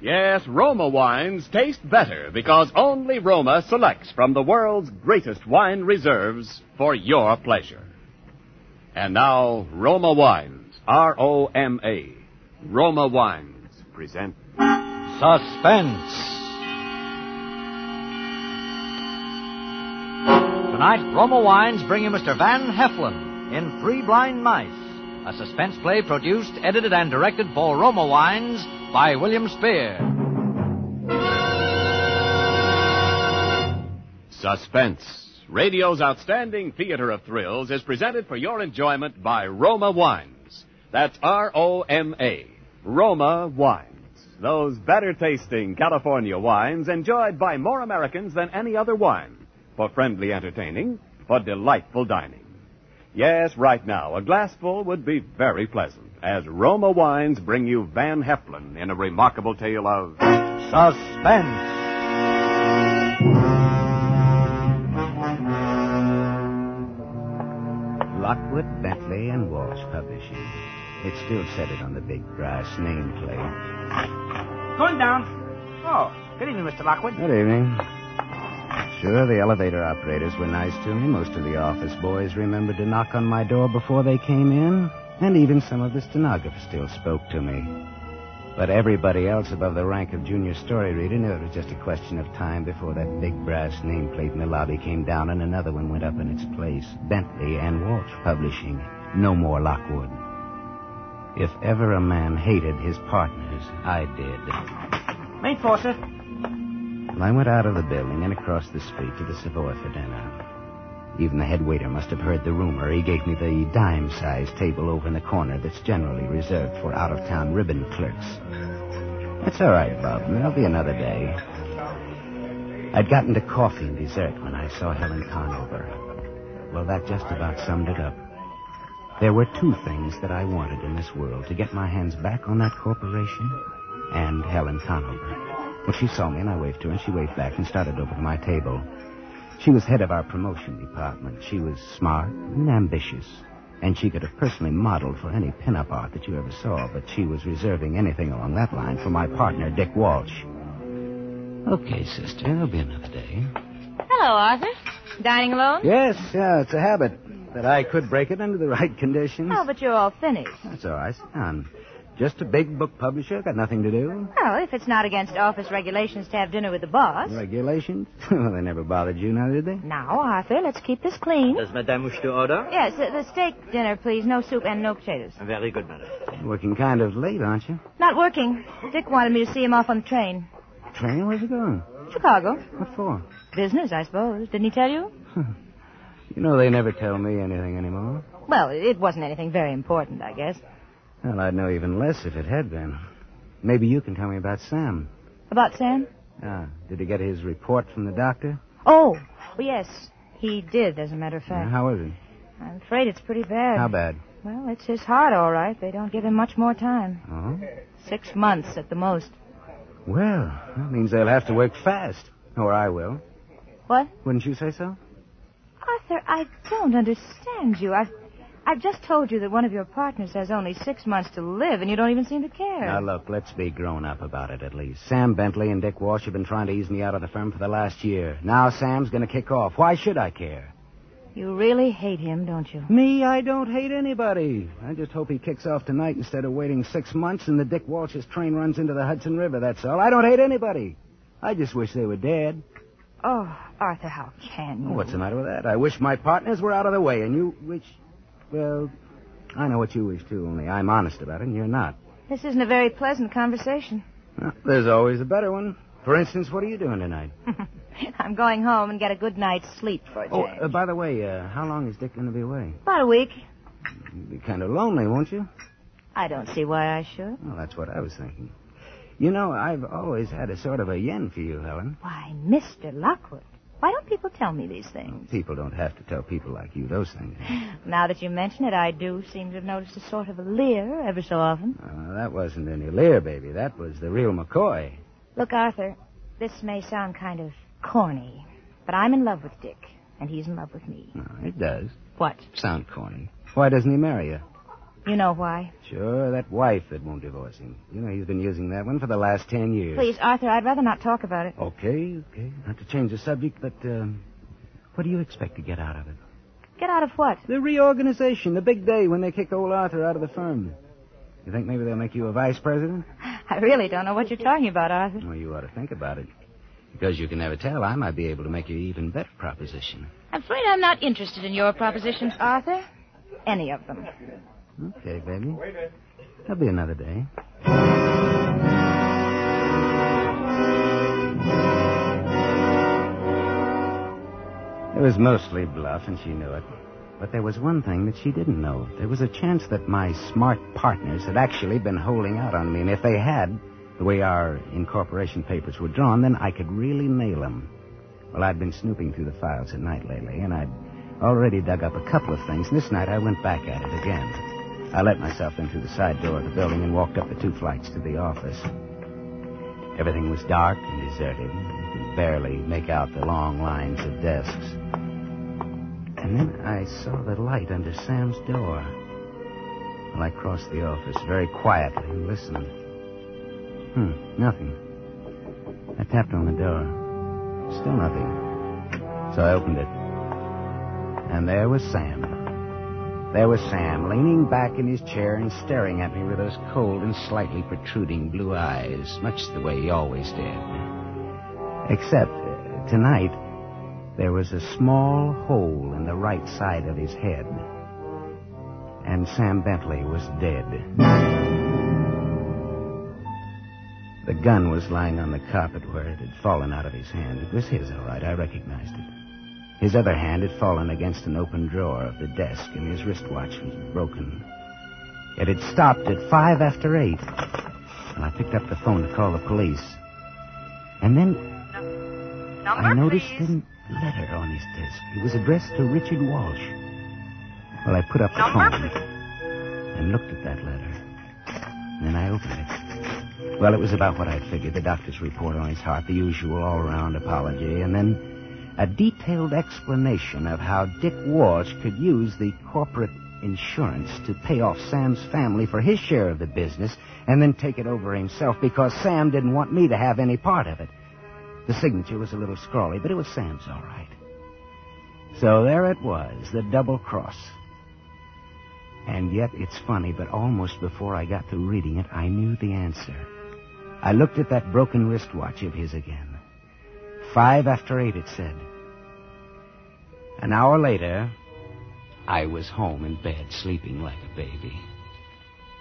Yes, Roma wines taste better because only Roma selects from the world's greatest wine reserves for your pleasure. And now, Roma Wines, R O M A. Roma Wines present Suspense. Tonight, Roma Wines bring you Mr. Van Heflin in Three Blind Mice, a suspense play produced, edited, and directed for Roma Wines by William Spier. Suspense. Radio's outstanding theater of thrills is presented for your enjoyment by Roma Wines. That's R O M A. Roma Wines. Those better tasting California wines enjoyed by more Americans than any other wine. For friendly entertaining, for delightful dining. Yes, right now, a glassful would be very pleasant as Roma Wines bring you Van Heflin in a remarkable tale of Suspense. Lockwood, Bentley, and Walsh Publishing. It still said it on the big brass nameplate. Going down. Oh, good evening, Mr. Lockwood. Good evening. Sure, the elevator operators were nice to me. Most of the office boys remembered to knock on my door before they came in. And even some of the stenographers still spoke to me. But everybody else above the rank of junior story reader knew it was just a question of time before that big brass nameplate in the lobby came down and another one went up in its place. Bentley and Walsh Publishing. No more Lockwood. If ever a man hated his partners, I did. Main floor, I went out of the building and across the street to the Savoy for dinner. Even the head waiter must have heard the rumor. He gave me the dime-sized table over in the corner that's generally reserved for out-of-town ribbon clerks. That's all right, Bob. There'll be another day. I'd gotten to coffee and dessert when I saw Helen Conover. Well, that just about summed it up. There were two things that I wanted in this world to get my hands back on that corporation and Helen Conover. Well, she saw me and I waved to her and she waved back and started over to my table. She was head of our promotion department. She was smart and ambitious. And she could have personally modeled for any pinup art that you ever saw, but she was reserving anything along that line for my partner, Dick Walsh. Okay, sister, there'll be another day. Hello, Arthur. Dining alone? Yes, yeah, it's a habit. That I could break it under the right conditions. Oh, but you're all finished. That's all right. Sit down. Just a big book publisher, got nothing to do. Well, if it's not against office regulations to have dinner with the boss. Regulations? well, they never bothered you now, did they? Now, Arthur, let's keep this clean. Does Madame wish to order? Yes, the, the steak dinner, please. No soup and no potatoes. Very good, madam. Working kind of late, aren't you? Not working. Dick wanted me to see him off on the train. Train? Where's he going? Chicago. What for? Business, I suppose. Didn't he tell you? You know, they never tell me anything anymore. Well, it wasn't anything very important, I guess. Well, I'd know even less if it had been. Maybe you can tell me about Sam. About Sam? Ah, did he get his report from the doctor? Oh, yes. He did, as a matter of fact. how is it? I'm afraid it's pretty bad. How bad? Well, it's his heart, all right. They don't give him much more time. Oh? Six months at the most. Well, that means they'll have to work fast. Or I will. What? Wouldn't you say so? Arthur, I don't understand you. I've, I've just told you that one of your partners has only six months to live, and you don't even seem to care. Now, look, let's be grown up about it at least. Sam Bentley and Dick Walsh have been trying to ease me out of the firm for the last year. Now Sam's going to kick off. Why should I care? You really hate him, don't you? Me, I don't hate anybody. I just hope he kicks off tonight instead of waiting six months and the Dick Walsh's train runs into the Hudson River, that's all. I don't hate anybody. I just wish they were dead. Oh, Arthur, how can you? What's the matter with that? I wish my partners were out of the way, and you wish. Well, I know what you wish, too, only I'm honest about it, and you're not. This isn't a very pleasant conversation. Well, there's always a better one. For instance, what are you doing tonight? I'm going home and get a good night's sleep for a Oh, change. uh, by the way, uh, how long is Dick going to be away? About a week. You'll be kind of lonely, won't you? I don't see why I should. Well, that's what I was thinking. You know, I've always had a sort of a yen for you, Helen. Why, Mr. Lockwood. Why don't people tell me these things? People don't have to tell people like you those things. Now that you mention it, I do seem to have noticed a sort of a leer ever so often. Uh, that wasn't any leer, baby. That was the real McCoy. Look, Arthur, this may sound kind of corny, but I'm in love with Dick, and he's in love with me. No, it does. What? Sound corny. Why doesn't he marry you? You know why? Sure, that wife that won't divorce him. You know, he's been using that one for the last ten years. Please, Arthur, I'd rather not talk about it. Okay, okay. Not to change the subject, but, um, what do you expect to get out of it? Get out of what? The reorganization, the big day when they kick old Arthur out of the firm. You think maybe they'll make you a vice president? I really don't know what you're talking about, Arthur. Well, you ought to think about it. Because you can never tell, I might be able to make you an even better proposition. I'm afraid I'm not interested in your propositions, Arthur. Any of them. Okay, baby. There'll be another day. It was mostly bluff, and she knew it. But there was one thing that she didn't know. There was a chance that my smart partners had actually been holding out on me, and if they had, the way our incorporation papers were drawn, then I could really nail them. Well, I'd been snooping through the files at night lately, and I'd already dug up a couple of things, and this night I went back at it again. I let myself in through the side door of the building and walked up the two flights to the office. Everything was dark and deserted. You could barely make out the long lines of desks. And then I saw the light under Sam's door. Well, I crossed the office very quietly and listened. Hmm, nothing. I tapped on the door. Still nothing. So I opened it. And there was Sam. There was Sam, leaning back in his chair and staring at me with those cold and slightly protruding blue eyes, much the way he always did. Except, uh, tonight, there was a small hole in the right side of his head. And Sam Bentley was dead. The gun was lying on the carpet where it had fallen out of his hand. It was his, all right. I recognized it. His other hand had fallen against an open drawer of the desk, and his wristwatch was broken. It had stopped at five after eight. And I picked up the phone to call the police. And then I noticed a letter on his desk. It was addressed to Richard Walsh. Well, I put up the phone and looked at that letter. And then I opened it. Well, it was about what I'd figured the doctor's report on his heart, the usual all round apology, and then a detailed explanation of how Dick Walsh could use the corporate insurance to pay off Sam's family for his share of the business and then take it over himself because Sam didn't want me to have any part of it. The signature was a little scrawly, but it was Sam's all right. So there it was, the double cross. And yet it's funny, but almost before I got to reading it, I knew the answer. I looked at that broken wristwatch of his again. Five after eight, it said. An hour later, I was home in bed, sleeping like a baby,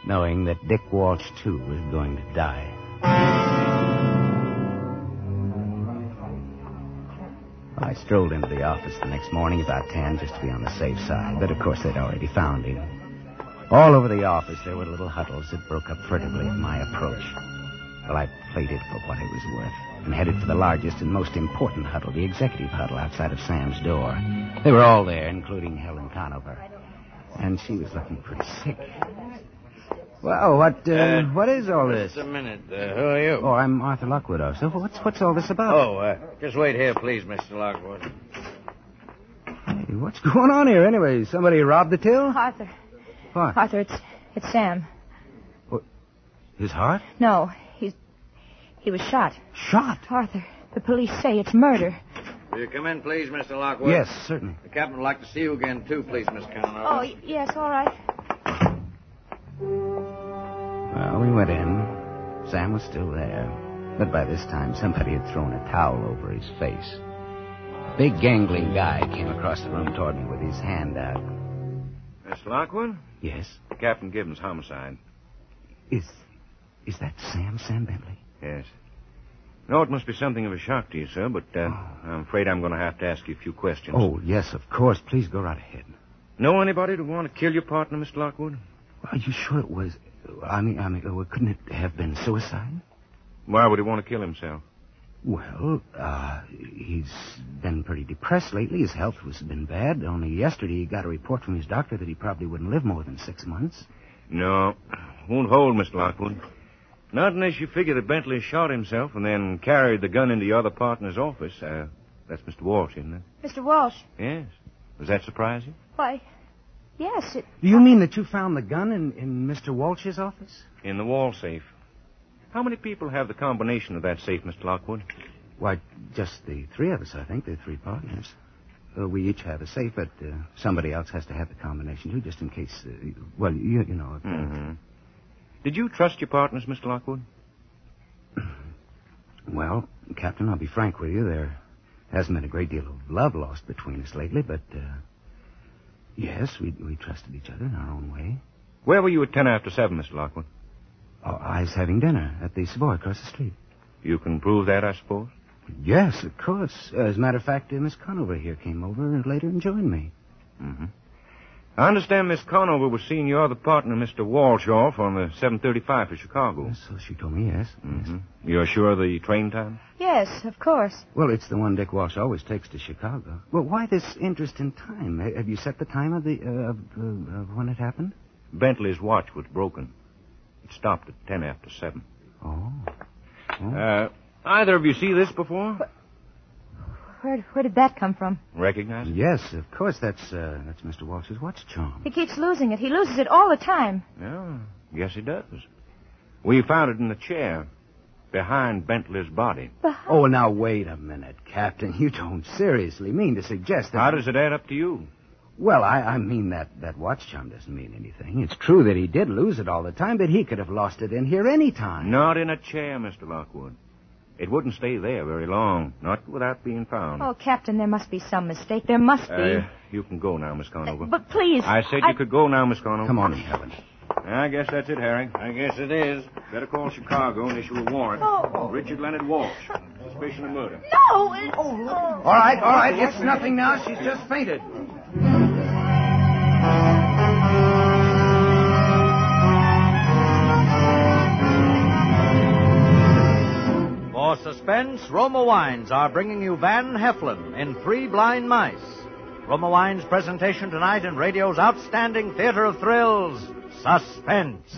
knowing that Dick Walsh, too, was going to die. I strolled into the office the next morning about 10 just to be on the safe side, but of course they'd already found him. All over the office there were little huddles that broke up furtively at my approach. Well, I played it for what it was worth and headed for the largest and most important huddle, the executive huddle outside of Sam's door. They were all there, including Helen Conover. And she was looking pretty sick. Well, what, uh, what is all this? Just a minute. Uh, who are you? Oh, I'm Arthur Lockwood. So what's, what's all this about? Oh, uh, just wait here, please, Mr. Lockwood. Hey, what's going on here anyway? Somebody robbed the till? Arthur. What? Arthur, it's it's Sam. What? His heart? No, he's he was shot. Shot? Arthur, the police say it's murder. Will you come in, please, Mr. Lockwood? Yes, certainly. The captain would like to see you again, too, please, Miss Conover. Oh, y- yes, all right. Well, we went in. Sam was still there. But by this time, somebody had thrown a towel over his face. A big, gangling guy came across the room toward me with his hand out. Mr. Lockwood? Yes? Captain Gibbons, homicide. Is. Is that Sam, Sam Bentley? Yes. No, it must be something of a shock to you, sir, but uh, I'm afraid I'm going to have to ask you a few questions. Oh, yes, of course. Please go right ahead. Know anybody to want to kill your partner, Mr. Lockwood? Are you sure it was. I mean, I mean, uh, couldn't it have been suicide? Why would he want to kill himself? Well, uh, he's been pretty depressed lately. His health has been bad. Only yesterday he got a report from his doctor that he probably wouldn't live more than six months. No. Won't hold, Mr. Lockwood. Not unless you figure that Bentley shot himself and then carried the gun into your other partner's office. Uh, that's Mr. Walsh, isn't it? Mr. Walsh. Yes. Does that surprise you? Why, yes, it. Do you mean that you found the gun in, in Mr. Walsh's office? In the wall safe. How many people have the combination of that safe, Mr. Lockwood? Why, just the three of us, I think. The three partners. Uh, we each have a safe, but uh, somebody else has to have the combination, too, just in case. Uh, well, you, you know. If, uh, Mm-hmm. Did you trust your partners, Mr. Lockwood? Well, Captain, I'll be frank with you. There hasn't been a great deal of love lost between us lately, but uh, yes, we we trusted each other in our own way. Where were you at ten after seven, Mr. Lockwood? Oh, I was having dinner at the Savoy across the street. You can prove that, I suppose? Yes, of course. As a matter of fact, uh, Miss Conover here came over later and joined me. Mm-hmm. I understand Miss Conover was seeing your other partner, Mr. Walsh, off on the 735 for Chicago. So she told me yes. Mm-hmm. You're sure of the train time? Yes, of course. Well, it's the one Dick Walsh always takes to Chicago. Well, why this interest in time? Have you set the time of the uh, of, uh, of when it happened? Bentley's watch was broken. It stopped at ten after seven. Oh. Uh, either of you see this before? Where, where did that come from? Recognize it? Yes, of course. That's uh, that's Mr. Walsh's watch charm. He keeps losing it. He loses it all the time. Yeah, yes, he does. We found it in the chair behind Bentley's body. Behind... Oh, now wait a minute, Captain. You don't seriously mean to suggest that? How does it add up to you? Well, I, I mean that that watch charm doesn't mean anything. It's true that he did lose it all the time, but he could have lost it in here any time. Not in a chair, Mr. Lockwood. It wouldn't stay there very long, not without being found. Oh, Captain, there must be some mistake. There must be. Uh, you can go now, Miss Conover. but please. I said you could go now, Miss Conover. Come on in, Helen. I guess that's it, Harry. I guess it is. Better call Chicago and issue a warrant. Oh. Richard Leonard Walsh. Suspicion of murder. No! It's... All right, all right. It's nothing now. She's just fainted. Suspense, Roma Wines are bringing you Van Heflin in Three Blind Mice. Roma Wines' presentation tonight in radio's outstanding theater of thrills, Suspense.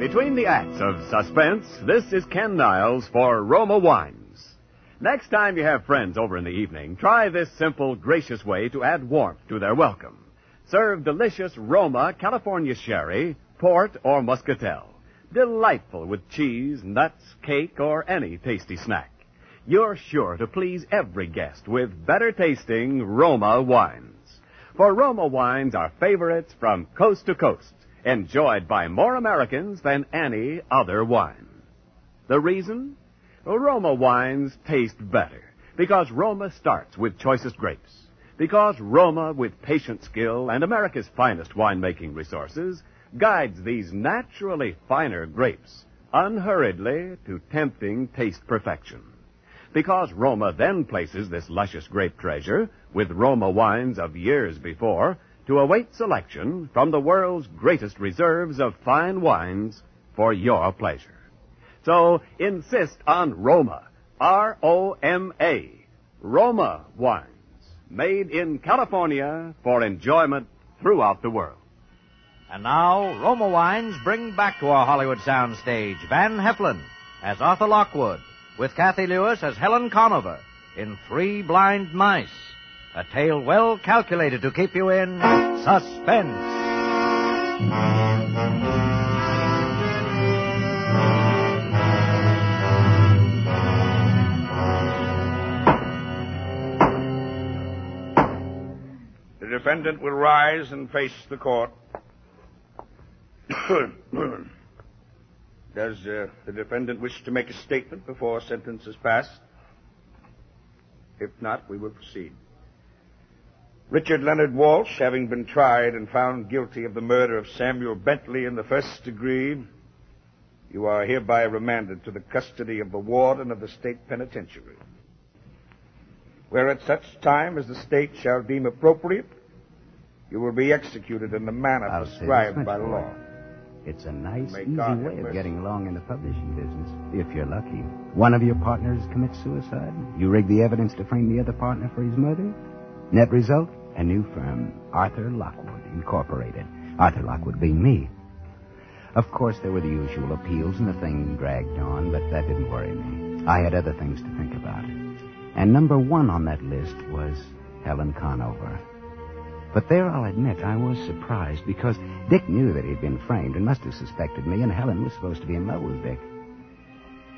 Between the acts of suspense, this is Ken Niles for Roma Wines. Next time you have friends over in the evening, try this simple, gracious way to add warmth to their welcome. Serve delicious Roma California sherry, port, or muscatel. Delightful with cheese, nuts, cake, or any tasty snack. You're sure to please every guest with better tasting Roma wines. For Roma wines are favorites from coast to coast, enjoyed by more Americans than any other wine. The reason? Roma wines taste better because Roma starts with choicest grapes. Because Roma, with patient skill and America's finest winemaking resources, guides these naturally finer grapes unhurriedly to tempting taste perfection. Because Roma then places this luscious grape treasure with Roma wines of years before to await selection from the world's greatest reserves of fine wines for your pleasure. So insist on Roma, R-O-M-A, Roma wines, made in California for enjoyment throughout the world. And now, Roma Wines bring back to our Hollywood soundstage Van Heflin as Arthur Lockwood, with Cathy Lewis as Helen Conover in Three Blind Mice, a tale well calculated to keep you in suspense. Defendant will rise and face the court. Does uh, the defendant wish to make a statement before sentence is passed? If not, we will proceed. Richard Leonard Walsh, having been tried and found guilty of the murder of Samuel Bentley in the first degree, you are hereby remanded to the custody of the warden of the state penitentiary, where at such time as the state shall deem appropriate, you will be executed in the manner I'll prescribed by law. It's a nice, May easy God way of getting along in the publishing business, if you're lucky. One of your partners commits suicide. You rig the evidence to frame the other partner for his murder. Net result, a new firm, Arthur Lockwood Incorporated. Arthur Lockwood being me. Of course, there were the usual appeals, and the thing dragged on, but that didn't worry me. I had other things to think about. And number one on that list was Helen Conover. But there, I'll admit, I was surprised because Dick knew that he'd been framed and must have suspected me, and Helen was supposed to be in love with Dick.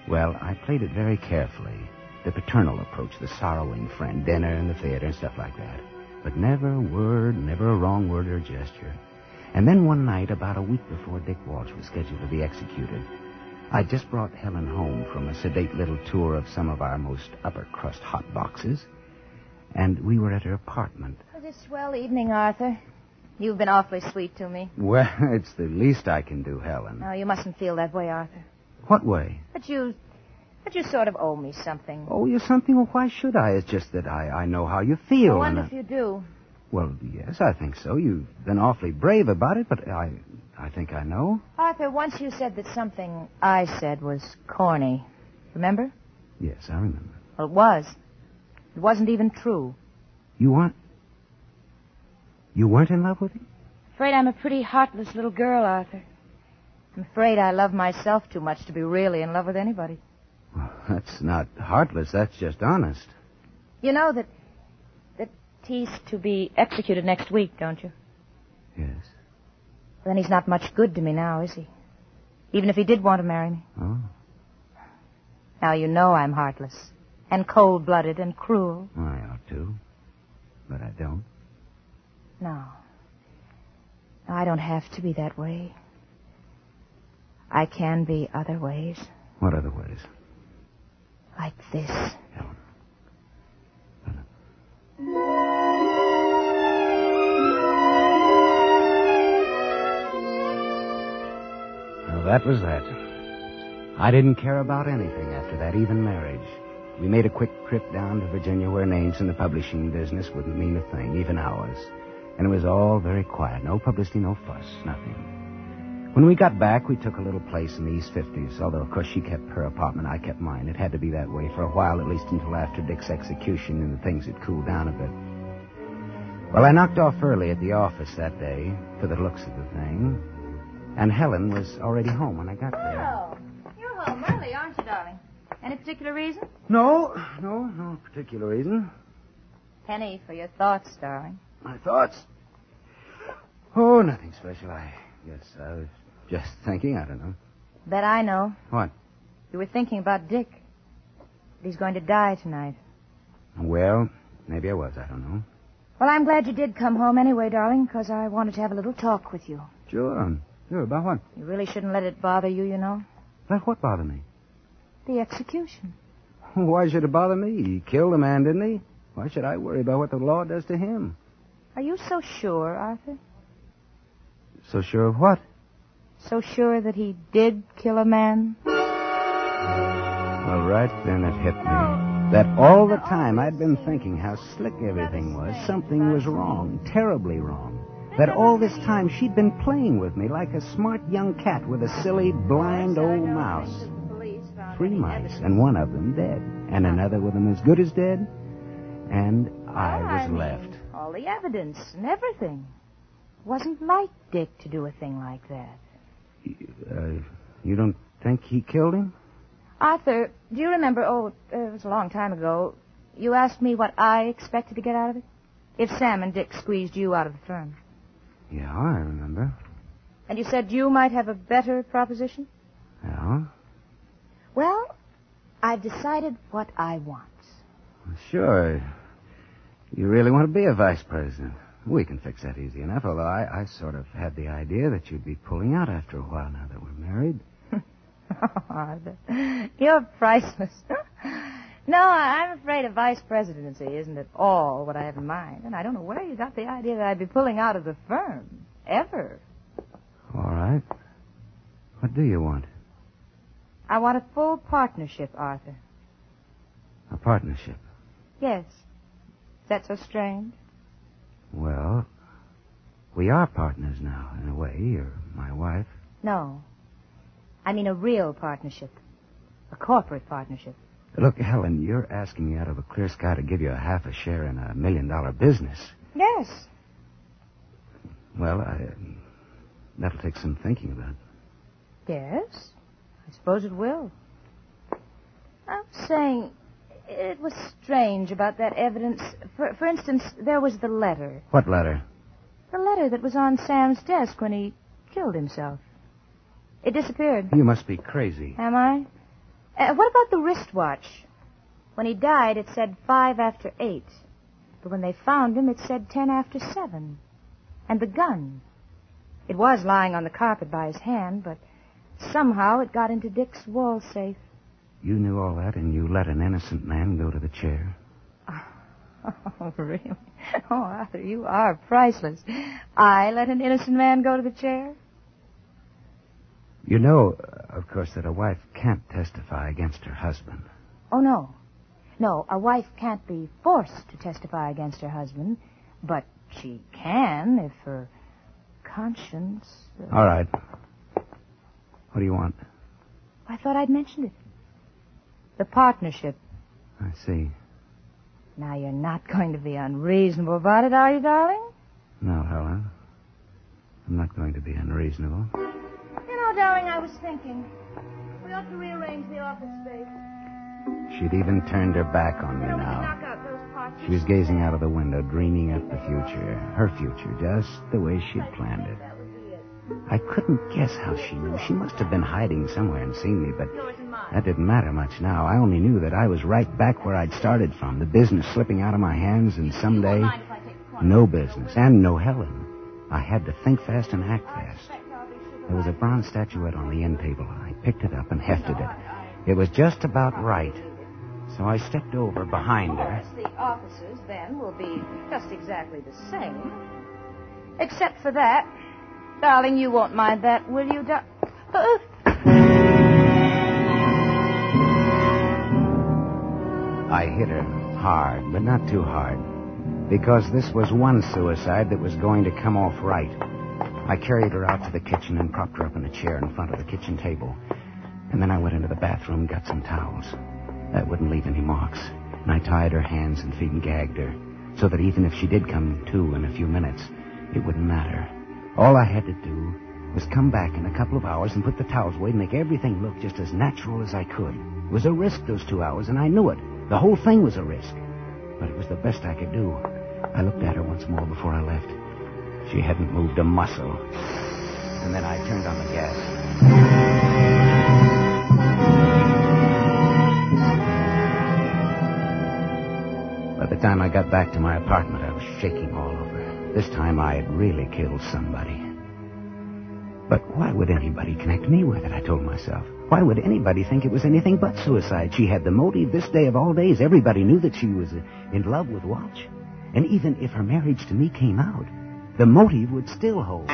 Well, I played it very carefully. The paternal approach, the sorrowing friend, dinner and the theater and stuff like that. But never a word, never a wrong word or gesture. And then one night, about a week before Dick Walsh was scheduled to be executed, I just brought Helen home from a sedate little tour of some of our most upper crust hot boxes, and we were at her apartment. A swell evening, Arthur. You've been awfully sweet to me. Well, it's the least I can do, Helen. No, you mustn't feel that way, Arthur. What way? But you, but you sort of owe me something. Oh, you something? Well, why should I? It's just that I, I know how you feel. I wonder I- if you do. Well, yes, I think so. You've been awfully brave about it, but I, I think I know. Arthur, once you said that something I said was corny. Remember? Yes, I remember. Well, it was. It wasn't even true. You aren't. You weren't in love with him? Afraid I'm a pretty heartless little girl, Arthur. I'm afraid I love myself too much to be really in love with anybody. Well, that's not heartless. That's just honest. You know that that he's to be executed next week, don't you? Yes. Then he's not much good to me now, is he? Even if he did want to marry me. Oh, Now you know I'm heartless and cold-blooded and cruel. I ought to, but I don't. No. No, I don't have to be that way. I can be other ways. What other ways? Like this. Helen. Well, that was that. I didn't care about anything after that, even marriage. We made a quick trip down to Virginia where names in the publishing business wouldn't mean a thing, even ours. And it was all very quiet. No publicity, no fuss, nothing. When we got back, we took a little place in the East 50s, although, of course, she kept her apartment, I kept mine. It had to be that way for a while, at least until after Dick's execution and the things had cooled down a bit. Well, I knocked off early at the office that day, for the looks of the thing, and Helen was already home when I got there. Oh, you're home early, aren't you, darling? Any particular reason? No, no, no particular reason. Penny for your thoughts, darling. My thoughts? Oh, nothing special. I guess I was just thinking. I don't know. Bet I know. What? You were thinking about Dick. He's going to die tonight. Well, maybe I was. I don't know. Well, I'm glad you did come home anyway, darling, because I wanted to have a little talk with you. Sure. Sure. About what? You really shouldn't let it bother you, you know. Let what bother me? The execution. Why should it bother me? He killed a man, didn't he? Why should I worry about what the law does to him? Are you so sure, Arthur? So sure of what? So sure that he did kill a man? Well, right then it hit me. That all the time I'd been thinking how slick everything was. Something was wrong, terribly wrong. That all this time she'd been playing with me like a smart young cat with a silly, blind old mouse. Three mice, and one of them dead. And another with them as good as dead. And I was left. All the evidence and everything. Wasn't like Dick to do a thing like that. Uh, you don't think he killed him? Arthur, do you remember? Oh, it was a long time ago. You asked me what I expected to get out of it? If Sam and Dick squeezed you out of the firm. Yeah, I remember. And you said you might have a better proposition? Yeah? Well, I've decided what I want. Sure. You really want to be a vice president. We can fix that easy enough, although I, I sort of had the idea that you'd be pulling out after a while now that we're married. Arthur, you're priceless. no, I'm afraid a vice presidency isn't at all what I have in mind, and I don't know where you got the idea that I'd be pulling out of the firm. Ever. All right. What do you want? I want a full partnership, Arthur. A partnership. Yes. Is that so strange? Well, we are partners now, in a way. You're my wife. No. I mean a real partnership. A corporate partnership. Look, Helen, you're asking me out of a clear sky to give you a half a share in a million dollar business. Yes. Well, I, that'll take some thinking about. Yes. I suppose it will. I'm saying it was strange about that evidence. For, for instance, there was the letter. What letter? The letter that was on Sam's desk when he killed himself. It disappeared. You must be crazy. Am I? Uh, what about the wristwatch? When he died, it said five after eight. But when they found him, it said ten after seven. And the gun. It was lying on the carpet by his hand, but somehow it got into Dick's wall safe. You knew all that, and you let an innocent man go to the chair. Oh, really? Oh, Arthur, you are priceless. I let an innocent man go to the chair? You know, uh, of course, that a wife can't testify against her husband. Oh, no. No, a wife can't be forced to testify against her husband, but she can if her conscience. uh, All right. What do you want? I thought I'd mentioned it. The partnership. I see. Now, you're not going to be unreasonable about it, are you, darling? No, Helen. I'm not going to be unreasonable. You know, darling, I was thinking. We ought to rearrange the office space. She'd even turned her back on me You know, now. knock out those parts. She was gazing out of the window, dreaming up the future. Her future, just the way she'd planned it. I couldn't guess how she knew. She must have been hiding somewhere and seen me, but Yours and mine. that didn't matter much now. I only knew that I was right back where I'd started from, the business slipping out of my hands, and someday, Mind if I take the corner? no business, and no Helen. I had to think fast and act fast. There was a bronze statuette on the end table. I picked it up and hefted it. It was just about right. So I stepped over behind her. Of course, the offices then will be just exactly the same. Except for that. Darling, you won't mind that, will you, uh, I hit her hard, but not too hard. Because this was one suicide that was going to come off right. I carried her out to the kitchen and propped her up in a chair in front of the kitchen table. And then I went into the bathroom and got some towels. That wouldn't leave any marks. And I tied her hands and feet and gagged her. So that even if she did come to in a few minutes, it wouldn't matter. All I had to do was come back in a couple of hours and put the towels away and make everything look just as natural as I could. It was a risk, those two hours, and I knew it. The whole thing was a risk. But it was the best I could do. I looked at her once more before I left. She hadn't moved a muscle. And then I turned on the gas. By the time I got back to my apartment, I was shaking all over. This time I had really killed somebody. But why would anybody connect me with it, I told myself. Why would anybody think it was anything but suicide? She had the motive this day of all days. Everybody knew that she was in love with Walsh. And even if her marriage to me came out, the motive would still hold.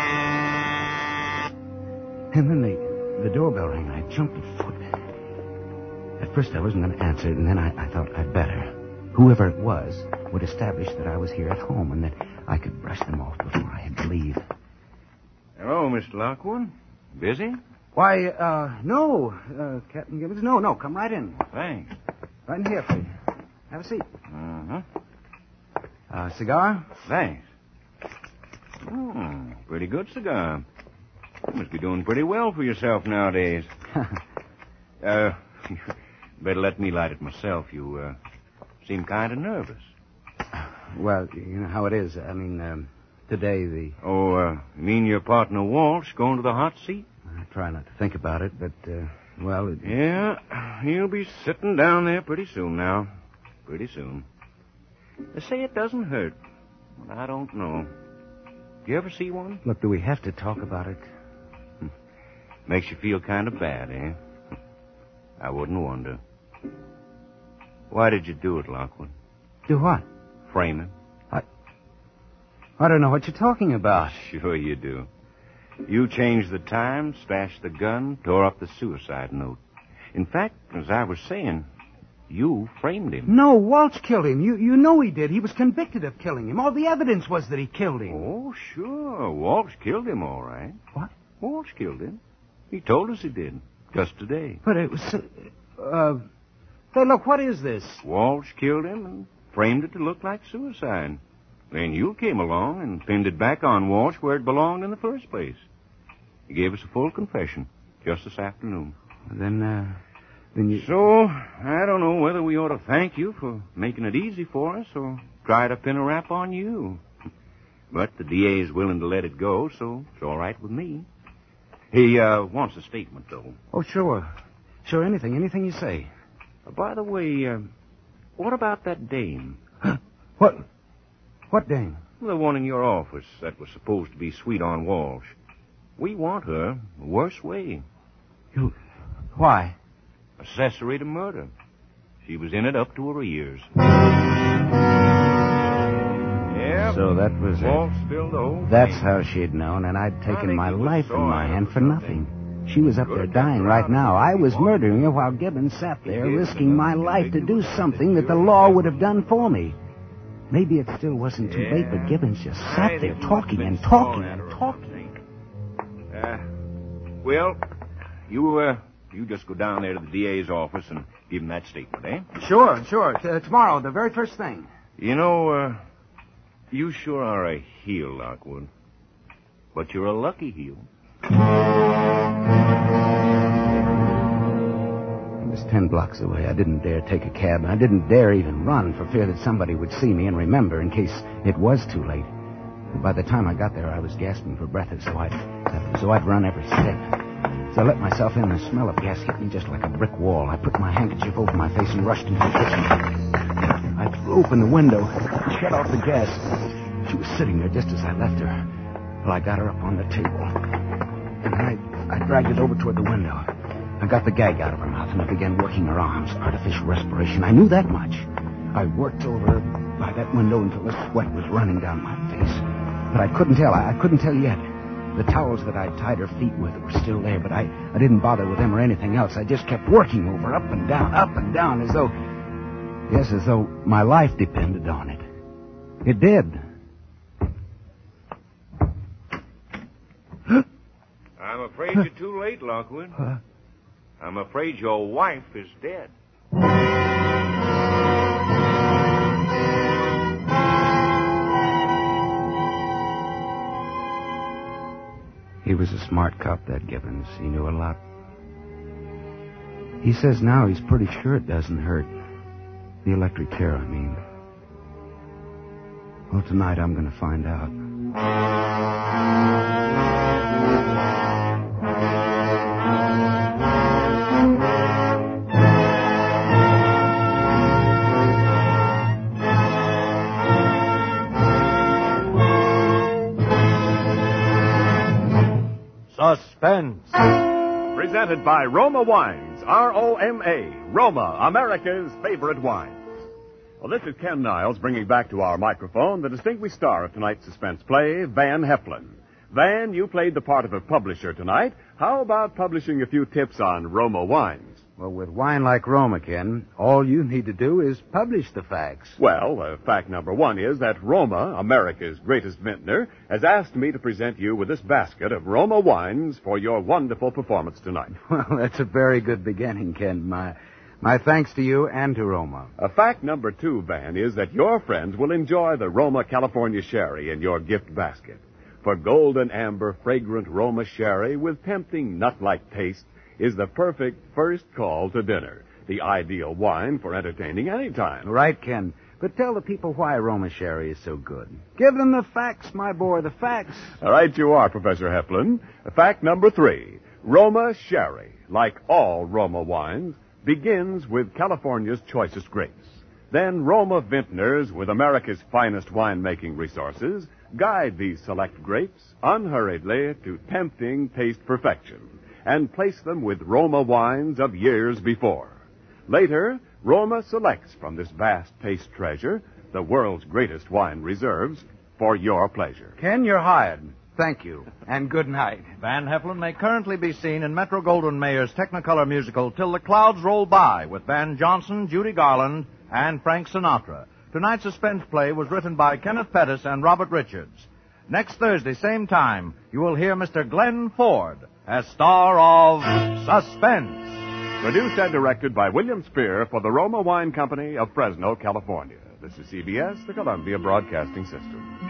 And then the, the doorbell rang, and I jumped a foot. At first, I wasn't going to answer it, and then I, I thought I'd better. Whoever it was would establish that I was here at home and that I could brush them off before I had to leave. Hello, Mr. Lockwood. Busy? Why, uh, no, uh, Captain Gibbons. No, no, come right in. Thanks. Right in here, please. Have a seat. Uh-huh. Uh, cigar? Thanks. Oh, pretty good cigar. You must be doing pretty well for yourself nowadays. Uh, better let me light it myself. You, uh, seem kind of nervous. well, you know how it is. I mean, um, today the... Oh, uh, you mean your partner Walsh going to the hot seat? I try not to think about it, but, uh, well, it, Yeah, he'll be sitting down there pretty soon now. Pretty soon. They say it doesn't hurt. But I don't know. Do you ever see one? Look, do we have to talk about it? Makes you feel kind of bad, eh? I wouldn't wonder. Why did you do it, Lockwood? Do what? Frame him? I I don't know what you're talking about. Sure you do. You changed the time, stashed the gun, tore up the suicide note. In fact, as I was saying, you framed him. No, Walsh killed him. You you know he did. He was convicted of killing him. All the evidence was that he killed him. Oh, sure. Walsh killed him, all right. What? Walsh killed him. He told us he did. Just today. But it was. Uh, uh, hey, look, what is this? Walsh killed him and framed it to look like suicide. Then you came along and pinned it back on Walsh where it belonged in the first place. He gave us a full confession just this afternoon. Then, uh, then you. So, I don't know whether we ought to thank you for making it easy for us or try to pin a rap on you. But the DA is willing to let it go, so it's all right with me. He uh, wants a statement, though. Oh, sure. Sure, anything. Anything you say. Uh, by the way, uh, what about that dame? What? What dame? The one in your office that was supposed to be sweet on Walsh. We want her the worst way. You. Why? Accessory to murder. She was in it up to her ears. Yeah. So that was Walsh it. spilled the That's how she'd known, and I'd taken my life in my hand for nothing. She was up there dying right now. I was murdering her while Gibbons sat there, risking my life to do something that that the law would have done for me. Maybe it still wasn't too late, but Gibbons just sat there talking and talking and her or talking. Uh, well, you, uh, you just go down there to the DA's office and give him that statement, eh? Sure, sure. T- tomorrow, the very first thing. You know, uh, you sure are a heel, Lockwood. But you're a lucky heel. Was ten blocks away. I didn't dare take a cab, I didn't dare even run for fear that somebody would see me and remember in case it was too late. And by the time I got there, I was gasping for breath, so I'd, so I'd run every step. So I let myself in, the smell of gas hit me just like a brick wall. I put my handkerchief over my face and rushed into the kitchen. I threw open the window, shut off the gas. She was sitting there just as I left her. Well, I got her up on the table, and I, I dragged it over toward the window. I got the gag out of her mouth and I began working her arms, artificial respiration. I knew that much. I worked over by that window until the sweat was running down my face. But I couldn't tell. I, I couldn't tell yet. The towels that I'd tied her feet with were still there, but I, I didn't bother with them or anything else. I just kept working over, up and down, up and down, as though, yes, as though my life depended on it. It did. I'm afraid you're too late, Lockwood. Uh, I'm afraid your wife is dead. He was a smart cop, that Gibbons. He knew a lot. He says now he's pretty sure it doesn't hurt. The electric chair, I mean. Well, tonight I'm going to find out. Presented by Roma Wines, R-O-M-A, Roma, America's favorite wines. Well, this is Ken Niles bringing back to our microphone the distinguished star of tonight's suspense play, Van Heflin. Van, you played the part of a publisher tonight. How about publishing a few tips on Roma wines? Well, with wine like Roma, Ken, all you need to do is publish the facts. Well, uh, fact number one is that Roma, America's greatest vintner, has asked me to present you with this basket of Roma wines for your wonderful performance tonight. Well, that's a very good beginning, Ken. My, my thanks to you and to Roma. Uh, fact number two, Van, is that your friends will enjoy the Roma California Sherry in your gift basket. For golden amber, fragrant Roma Sherry with tempting nut-like taste is the perfect first call to dinner. The ideal wine for entertaining any time. Right, Ken. But tell the people why Roma Sherry is so good. Give them the facts, my boy, the facts. All right, you are, Professor Heflin. Fact number three. Roma Sherry, like all Roma wines, begins with California's choicest grapes. Then Roma vintners, with America's finest winemaking resources, Guide these select grapes unhurriedly to tempting taste perfection and place them with Roma wines of years before. Later, Roma selects from this vast taste treasure the world's greatest wine reserves for your pleasure. Ken, you're hired. Thank you. And good night. Van Heflin may currently be seen in Metro Goldwyn Mayer's Technicolor musical Till the Clouds Roll By with Van Johnson, Judy Garland, and Frank Sinatra. Tonight's suspense play was written by Kenneth Pettis and Robert Richards. Next Thursday, same time, you will hear Mr. Glenn Ford as star of Suspense. Produced and directed by William Spier for the Roma Wine Company of Fresno, California. This is CBS, the Columbia Broadcasting System.